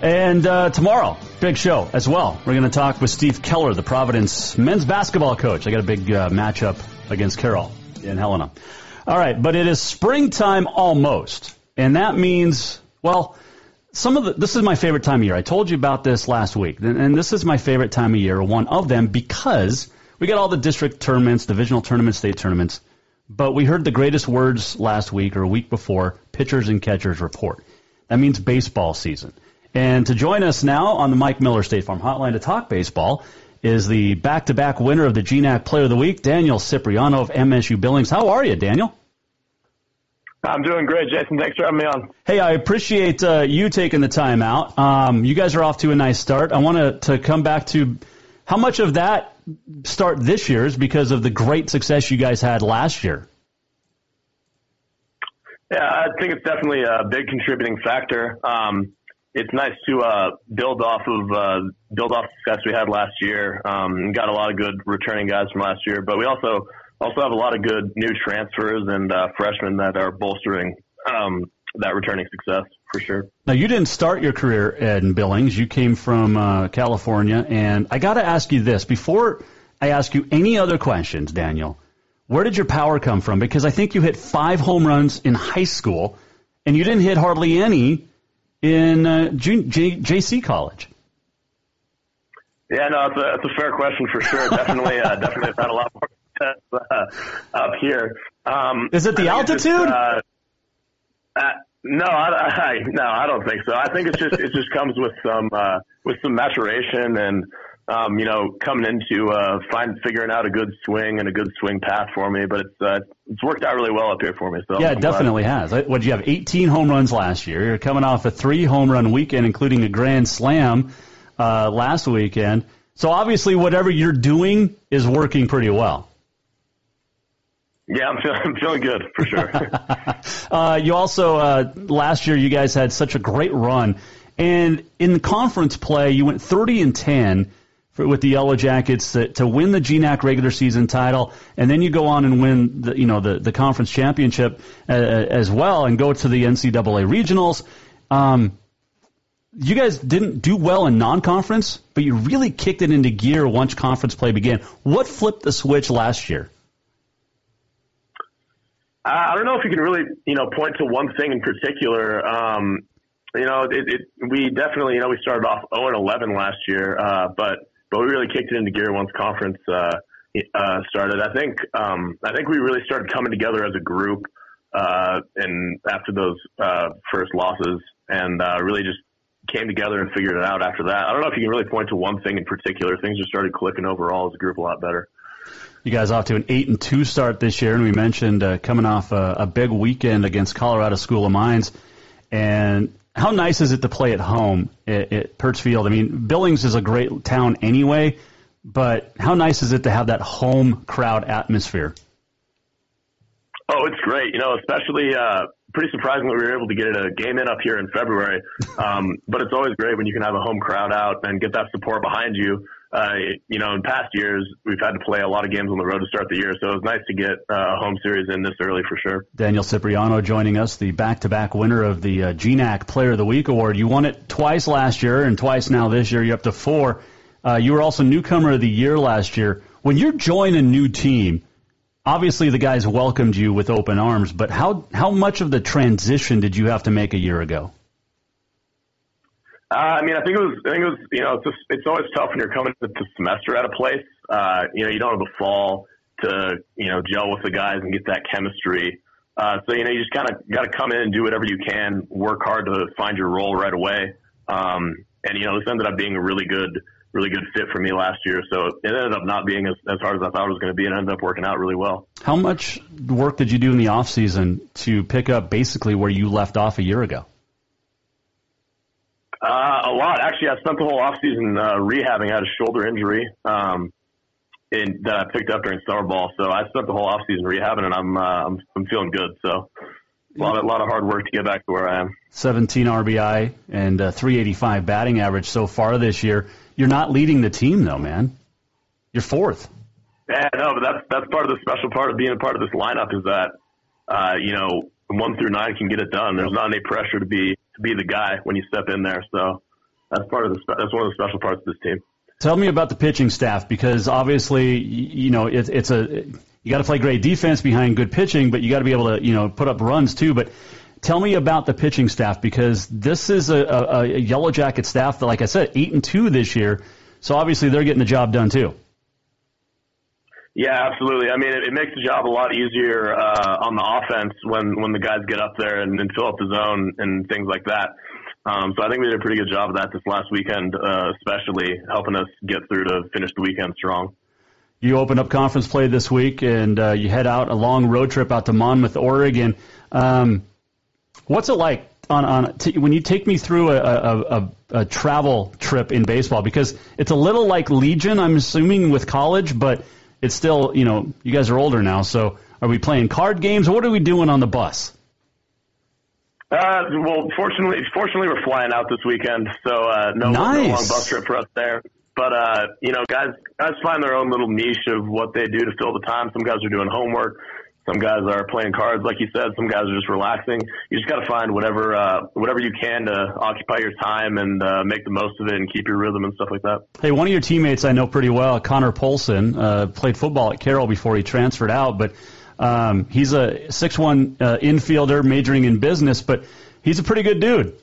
And uh, tomorrow, big show as well. We're going to talk with Steve Keller, the Providence men's basketball coach. I got a big uh, matchup against Carroll in Helena. All right, but it is springtime almost, and that means well, some of the. This is my favorite time of year. I told you about this last week, and this is my favorite time of year. One of them because we got all the district tournaments, divisional tournaments, state tournaments. But we heard the greatest words last week or a week before pitchers and catchers report. That means baseball season. And to join us now on the Mike Miller State Farm Hotline to talk baseball is the back-to-back winner of the GNAC Player of the Week, Daniel Cipriano of MSU Billings. How are you, Daniel? I'm doing great, Jason. Thanks for having me on. Hey, I appreciate uh, you taking the time out. Um, you guys are off to a nice start. I want to come back to how much of that start this year is because of the great success you guys had last year. Yeah, I think it's definitely a big contributing factor. Um, it's nice to uh, build off of uh, build off the success we had last year. Um, got a lot of good returning guys from last year, but we also also have a lot of good new transfers and uh, freshmen that are bolstering um, that returning success for sure. Now, you didn't start your career in Billings. You came from uh, California, and I got to ask you this before I ask you any other questions, Daniel. Where did your power come from? Because I think you hit five home runs in high school, and you didn't hit hardly any in uh, J- J- JC college. Yeah, no, it's a, it's a fair question for sure. definitely, uh, definitely had a lot more success uh, up here. Um, Is it the altitude? Just, uh, uh, no, I, I, no, I don't think so. I think it's just it just comes with some uh, with some maturation and um, you know, coming into uh, find figuring out a good swing and a good swing path for me. But it's uh, it's worked out really well up here for me. So yeah, it definitely glad. has. What you have? 18 home runs last year. You're coming off a three home run weekend, including a grand slam uh, last weekend. So obviously, whatever you're doing is working pretty well. Yeah, I'm feeling, I'm feeling good for sure. uh, you also uh, last year you guys had such a great run And in the conference play, you went 30 and 10 for, with the Yellow Jackets to, to win the GNAC regular season title, and then you go on and win the you know the the conference championship uh, as well, and go to the NCAA regionals. Um, you guys didn't do well in non-conference, but you really kicked it into gear once conference play began. What flipped the switch last year? I don't know if you can really, you know, point to one thing in particular. Um, you know, it, it, we definitely, you know, we started off 0 and 11 last year, uh, but but we really kicked it into gear once conference uh, uh, started. I think um, I think we really started coming together as a group, uh, and after those uh, first losses, and uh, really just came together and figured it out after that. I don't know if you can really point to one thing in particular. Things just started clicking overall as a group a lot better. You guys off to an eight and two start this year, and we mentioned uh, coming off a, a big weekend against Colorado School of Mines, and how nice is it to play at home at, at? I mean, Billings is a great town anyway, but how nice is it to have that home crowd atmosphere? Oh, it's great. You know, especially uh, pretty surprisingly, we were able to get a game in up here in February. Um, but it's always great when you can have a home crowd out and get that support behind you. Uh, you know, in past years, we've had to play a lot of games on the road to start the year, so it was nice to get uh, a home series in this early for sure. Daniel Cipriano joining us, the back-to-back winner of the uh, GNAC Player of the Week award. You won it twice last year and twice now this year. You're up to four. Uh, you were also newcomer of the year last year. When you join a new team, obviously the guys welcomed you with open arms, but how how much of the transition did you have to make a year ago? Uh, I mean, I think it was. I think it was. You know, it's just, it's always tough when you're coming to the semester at a place. Uh, you know, you don't have a fall to you know gel with the guys and get that chemistry. Uh, so you know, you just kind of got to come in and do whatever you can, work hard to find your role right away. Um, and you know, this ended up being a really good, really good fit for me last year. So it ended up not being as, as hard as I thought it was going to be, and ended up working out really well. How much work did you do in the off season to pick up basically where you left off a year ago? Uh, a lot. Actually, I spent the whole offseason uh, rehabbing. I had a shoulder injury um, in, that I picked up during summer ball. So I spent the whole offseason rehabbing, and I'm, uh, I'm I'm feeling good. So a lot, of, a lot of hard work to get back to where I am. 17 RBI and uh, 385 batting average so far this year. You're not leading the team though, man. You're fourth. Yeah, no, but that's that's part of the special part of being a part of this lineup is that uh, you know one through nine can get it done. There's not any pressure to be to be the guy when you step in there. So that's part of the that's one of the special parts of this team. Tell me about the pitching staff because obviously you know it's it's a you got to play great defense behind good pitching, but you got to be able to you know put up runs too. But tell me about the pitching staff because this is a, a, a Yellow Jacket staff that, like I said, eight and two this year. So obviously they're getting the job done too. Yeah, absolutely. I mean, it, it makes the job a lot easier uh, on the offense when when the guys get up there and, and fill up the zone and things like that. Um, so I think we did a pretty good job of that this last weekend, uh, especially helping us get through to finish the weekend strong. You open up conference play this week, and uh, you head out a long road trip out to Monmouth, Oregon. Um, what's it like on on t- when you take me through a, a, a, a travel trip in baseball? Because it's a little like Legion, I'm assuming, with college, but it's still, you know, you guys are older now, so are we playing card games? What are we doing on the bus? Uh, well, fortunately, fortunately, we're flying out this weekend, so uh, no, nice. no long bus trip for us there. But uh, you know, guys, guys find their own little niche of what they do to fill the time. Some guys are doing homework. Some guys are playing cards, like you said. Some guys are just relaxing. You just got to find whatever uh, whatever you can to occupy your time and uh, make the most of it and keep your rhythm and stuff like that. Hey, one of your teammates I know pretty well, Connor Polson, uh, played football at Carroll before he transferred out, but um, he's a six one uh, infielder majoring in business, but he's a pretty good dude.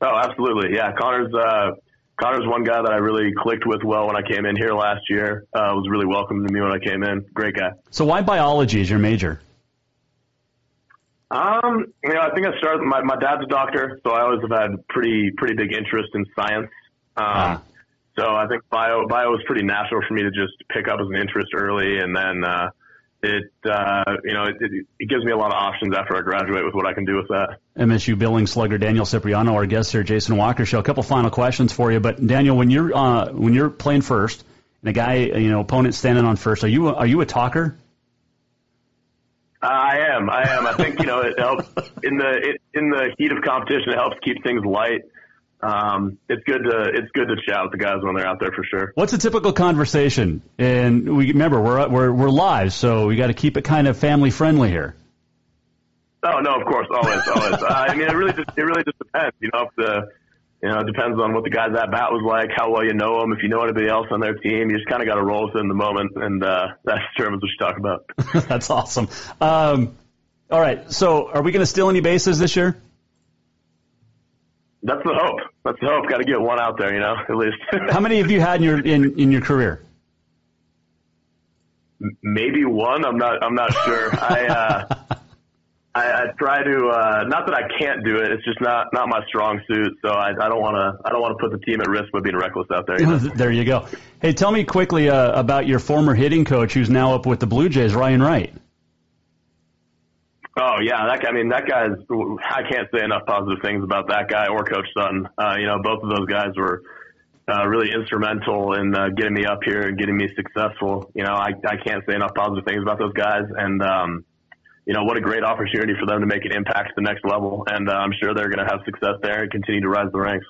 Oh, absolutely. Yeah, Connor's uh, Connor's one guy that I really clicked with well when I came in here last year. Uh, was really welcome to me when I came in. Great guy. So why biology is your major? Um, you know, I think I started. My my dad's a doctor, so I always have had pretty pretty big interest in science. Um, ah. So I think bio bio was pretty natural for me to just pick up as an interest early, and then uh, it uh, you know it, it, gives me a lot of options after I graduate with what I can do with that. MSU billing slugger Daniel Cipriano, our guest here, Jason Walker Show. A couple final questions for you, but Daniel, when you're uh, when you're playing first, and a guy you know opponent standing on first, are you a, are you a talker? I am. I am. I think you know it helps in the it, in the heat of competition. It helps keep things light. Um, it's good to it's good to chat with the guys when they're out there for sure. What's a typical conversation? And we remember we're we're we're live, so we got to keep it kind of family friendly here. Oh no, of course, always, always. uh, I mean, it really just it really just depends. You know, if the you know, it depends on what the guys at bat was like, how well you know them. If you know anybody else on their team, you just kind of got to roll with it in the moment, and uh, that determines what you talk about. That's awesome. Um, all right, so are we going to steal any bases this year? That's the hope. That's the hope. Got to get one out there, you know, at least. how many have you had in your in, in your career? Maybe one. I'm not. I'm not sure. I. Uh, I, I try to uh, not that I can't do it. It's just not not my strong suit. So I, I don't want to I don't want to put the team at risk by being reckless out there. You know? there you go. Hey, tell me quickly uh, about your former hitting coach, who's now up with the Blue Jays, Ryan Wright. Oh yeah, that I mean that guy's. I can't say enough positive things about that guy or Coach Sutton. Uh, you know, both of those guys were uh, really instrumental in uh, getting me up here and getting me successful. You know, I I can't say enough positive things about those guys, and um, you know, what a great opportunity for them to make an impact to the next level. And uh, I'm sure they're going to have success there and continue to rise the ranks.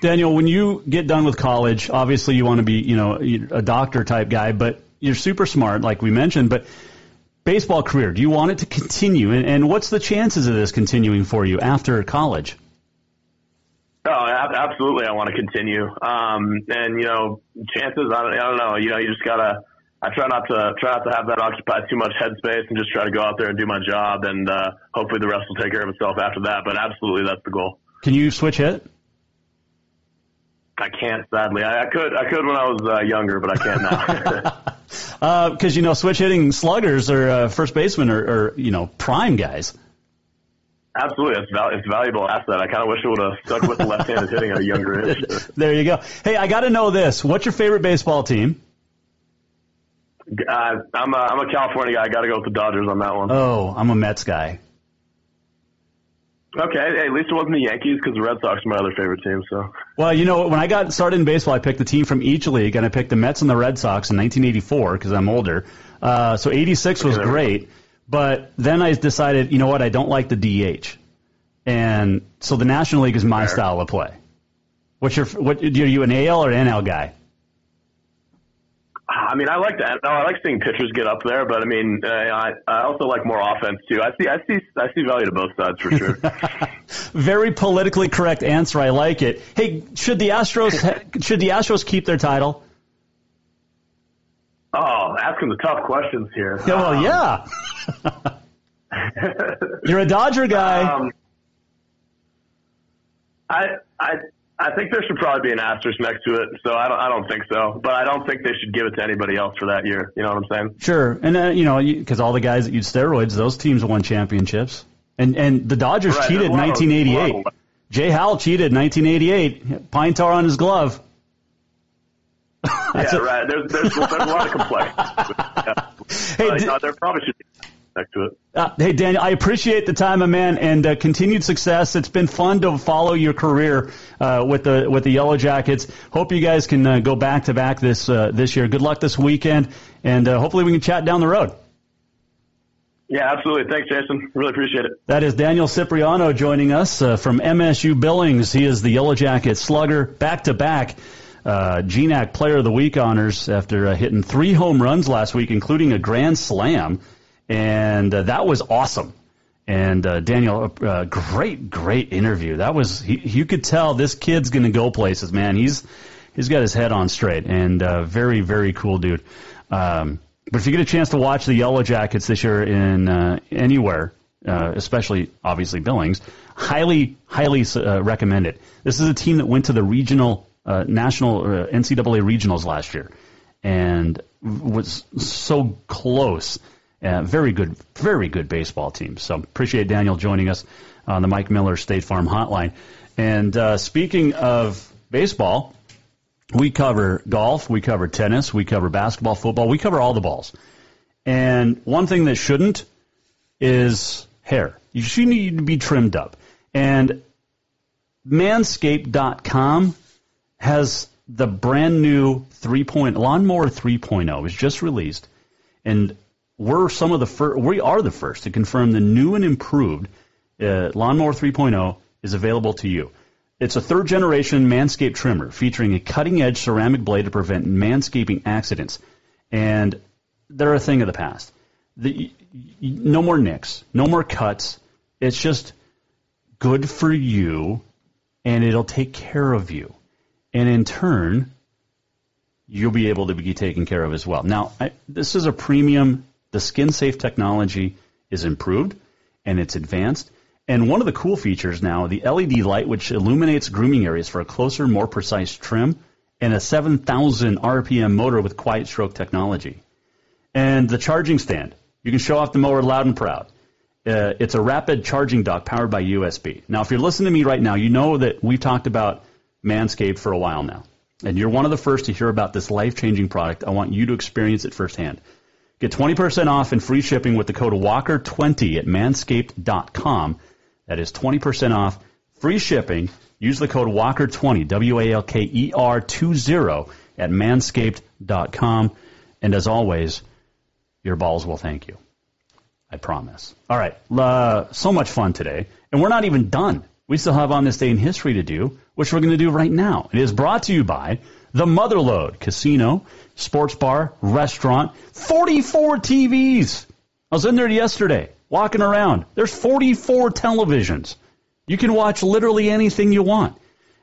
Daniel, when you get done with college, obviously you want to be, you know, a doctor type guy, but you're super smart, like we mentioned, but baseball career, do you want it to continue? And, and what's the chances of this continuing for you after college? Oh, absolutely. I want to continue. Um, and, you know, chances, I don't, I don't know. You know, you just got to, I try not to try not to have that occupy too much headspace and just try to go out there and do my job, and uh, hopefully the rest will take care of itself after that. But absolutely, that's the goal. Can you switch hit? I can't, sadly. I, I could, I could when I was uh, younger, but I can't now. Because uh, you know, switch hitting sluggers or uh, first basemen are, are, you know prime guys. Absolutely, it's, val- it's a valuable asset. I kind of wish it would have stuck with the left-handed hitting at a younger age. there you go. Hey, I got to know this. What's your favorite baseball team? Uh, I'm a I'm a California guy. I got to go with the Dodgers on that one. Oh, I'm a Mets guy. Okay, at least it wasn't the Yankees because the Red Sox are my other favorite team. So. Well, you know, when I got started in baseball, I picked the team from each league, and I picked the Mets and the Red Sox in 1984 because I'm older. Uh, so 86 was great, but then I decided, you know what, I don't like the DH, and so the National League is my Fair. style of play. What's your what? Are you an AL or an NL guy? I mean, I like that. No, I like seeing pitchers get up there, but I mean, uh, I, I also like more offense too. I see, I see, I see value to both sides for sure. Very politically correct answer. I like it. Hey, should the Astros should the Astros keep their title? Oh, asking the tough questions here. Yeah, well, um, yeah. You're a Dodger guy. Um, I, I, I think there should probably be an asterisk next to it. So I don't, I don't think so. But I don't think they should give it to anybody else for that year. You know what I'm saying? Sure. And uh, you know, because all the guys that used steroids, those teams won championships. And and the Dodgers right. cheated in 1988. Jay Howell cheated in 1988. Pine tar on his glove. yeah, right. There's, there's, there's a lot of complaints. yeah. Hey, uh, did, there probably should be to it. Uh, hey, Daniel, I appreciate the time, my man, and uh, continued success. It's been fun to follow your career uh, with the with the Yellow Jackets. Hope you guys can uh, go back to back this uh, this year. Good luck this weekend, and uh, hopefully we can chat down the road. Yeah, absolutely. Thanks, Jason. Really appreciate it. That is Daniel Cipriano joining us from MSU Billings. He is the Yellow Jacket slugger, back to back. GNAC Player of the Week honors after hitting three home runs last week, including a grand slam and uh, that was awesome. And uh, Daniel, uh, great, great interview. That was he, you could tell this kid's going to go places, man. He's he's got his head on straight, and uh, very, very cool dude. Um, but if you get a chance to watch the Yellow Jackets this year in uh, anywhere, uh, especially obviously Billings, highly, highly uh, recommend it. This is a team that went to the regional, uh, national uh, NCAA regionals last year, and was so close uh, very good, very good baseball team. So appreciate Daniel joining us on the Mike Miller State Farm Hotline. And uh, speaking of baseball, we cover golf, we cover tennis, we cover basketball, football, we cover all the balls. And one thing that shouldn't is hair. You should need to be trimmed up. And manscaped.com has the brand new 3. Point, lawnmower 3.0 is just released. And we're some of the first, we are the first to confirm the new and improved uh, Lawnmower 3.0 is available to you. It's a third generation Manscaped trimmer featuring a cutting edge ceramic blade to prevent manscaping accidents. And they're a thing of the past. The, no more nicks, no more cuts. It's just good for you and it'll take care of you. And in turn, you'll be able to be taken care of as well. Now, I, this is a premium. The skin safe technology is improved and it's advanced. And one of the cool features now, the LED light, which illuminates grooming areas for a closer, more precise trim, and a 7,000 RPM motor with quiet stroke technology. And the charging stand. You can show off the mower loud and proud. Uh, it's a rapid charging dock powered by USB. Now, if you're listening to me right now, you know that we've talked about Manscaped for a while now. And you're one of the first to hear about this life changing product. I want you to experience it firsthand. Get 20% off and free shipping with the code WALKER20 at manscaped.com. That is 20% off, free shipping. Use the code WALKER20, W A L K E R 20 at manscaped.com. And as always, your balls will thank you. I promise. All right. Uh, so much fun today. And we're not even done. We still have on this day in history to do, which we're going to do right now. It is brought to you by the Motherlode Casino, Sports Bar, Restaurant, 44 TVs. I was in there yesterday, walking around. There's 44 televisions. You can watch literally anything you want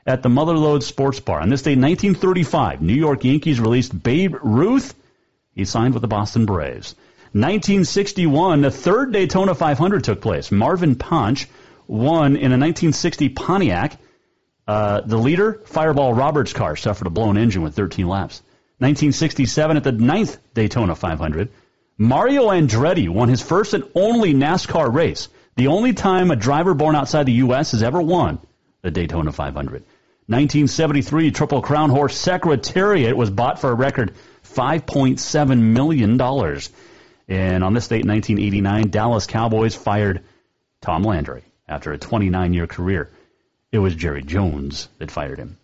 at the Motherlode Sports Bar. On this day, 1935, New York Yankees released Babe Ruth. He signed with the Boston Braves. 1961, the third Daytona 500 took place. Marvin Panch won in a 1960 Pontiac. Uh, the leader, Fireball Roberts' car, suffered a blown engine with 13 laps. 1967, at the ninth Daytona 500, Mario Andretti won his first and only NASCAR race. The only time a driver born outside the U.S. has ever won the Daytona 500. 1973, Triple Crown Horse Secretariat was bought for a record $5.7 million. And on this date, 1989, Dallas Cowboys fired Tom Landry after a 29 year career. It was Jerry Jones that fired him.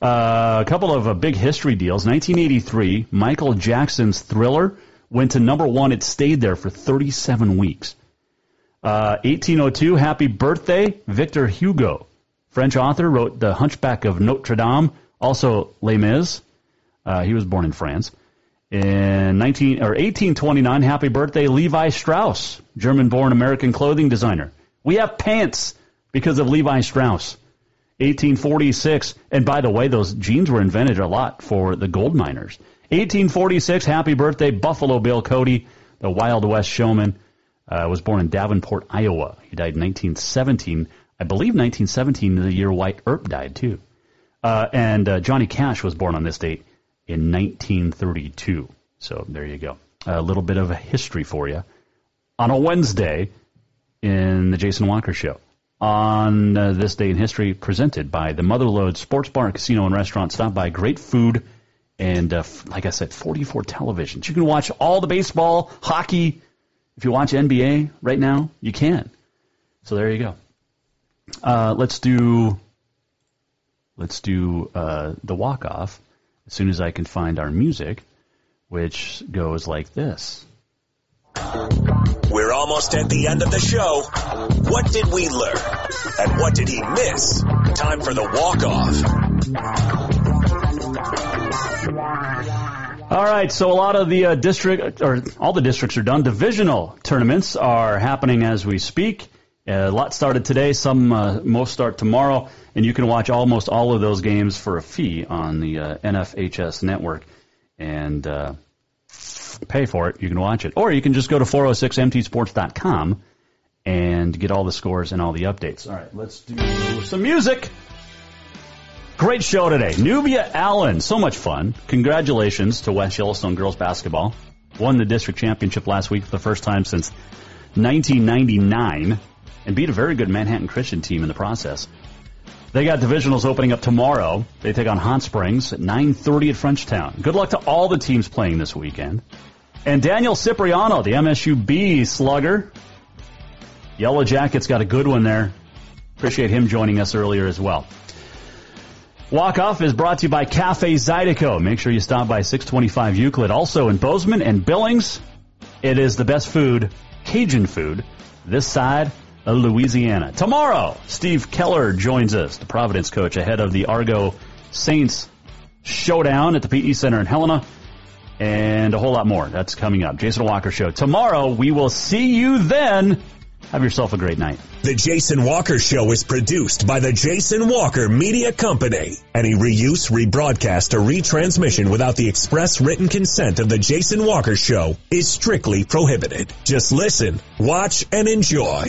Uh, a couple of uh, big history deals. 1983, Michael Jackson's Thriller went to number one. It stayed there for 37 weeks. Uh, 1802, Happy Birthday, Victor Hugo. French author wrote The Hunchback of Notre Dame, also Les Mis. Uh, he was born in France. In 19 or 1829, happy birthday, Levi Strauss, German-born American clothing designer. We have pants because of Levi Strauss. 1846, and by the way, those jeans were invented a lot for the gold miners. 1846, happy birthday, Buffalo Bill Cody, the Wild West showman, uh, was born in Davenport, Iowa. He died in 1917. I believe 1917, the year Wyatt Earp died too. Uh, and uh, Johnny Cash was born on this date in 1932. So there you go. A little bit of a history for you on a Wednesday in the Jason Walker Show. On uh, this day in history, presented by the Motherlode Sports Bar, and Casino, and Restaurant. Stop by. Great food. And uh, like I said, 44 televisions. You can watch all the baseball, hockey. If you watch NBA right now, you can. So there you go. Uh, let's do let's do uh, the walk off as soon as I can find our music, which goes like this. We're almost at the end of the show. What did we learn? And what did he miss? Time for the walk off. All right, so a lot of the uh, district, or all the districts are done. Divisional tournaments are happening as we speak. a lot started today. Some uh, most start tomorrow, and you can watch almost all of those games for a fee on the uh, NFHS network. And uh, pay for it, you can watch it. Or you can just go to 406mtsports.com and get all the scores and all the updates. All right, let's do some music. Great show today. Nubia Allen, so much fun. Congratulations to West Yellowstone girls basketball. Won the district championship last week for the first time since 1999 and beat a very good Manhattan Christian team in the process. They got divisionals opening up tomorrow. They take on Hot Springs at 9:30 at Frenchtown. Good luck to all the teams playing this weekend. And Daniel Cipriano, the MSUB slugger. Yellow Jackets got a good one there. Appreciate him joining us earlier as well. Walk Off is brought to you by Cafe Zydeco. Make sure you stop by 625 Euclid. Also in Bozeman and Billings. It is the best food, Cajun food, this side Louisiana. Tomorrow, Steve Keller joins us, the Providence coach, ahead of the Argo Saints showdown at the PE Center in Helena, and a whole lot more. That's coming up. Jason Walker Show. Tomorrow, we will see you then. Have yourself a great night. The Jason Walker Show is produced by the Jason Walker Media Company. Any reuse, rebroadcast, or retransmission without the express written consent of the Jason Walker Show is strictly prohibited. Just listen, watch, and enjoy.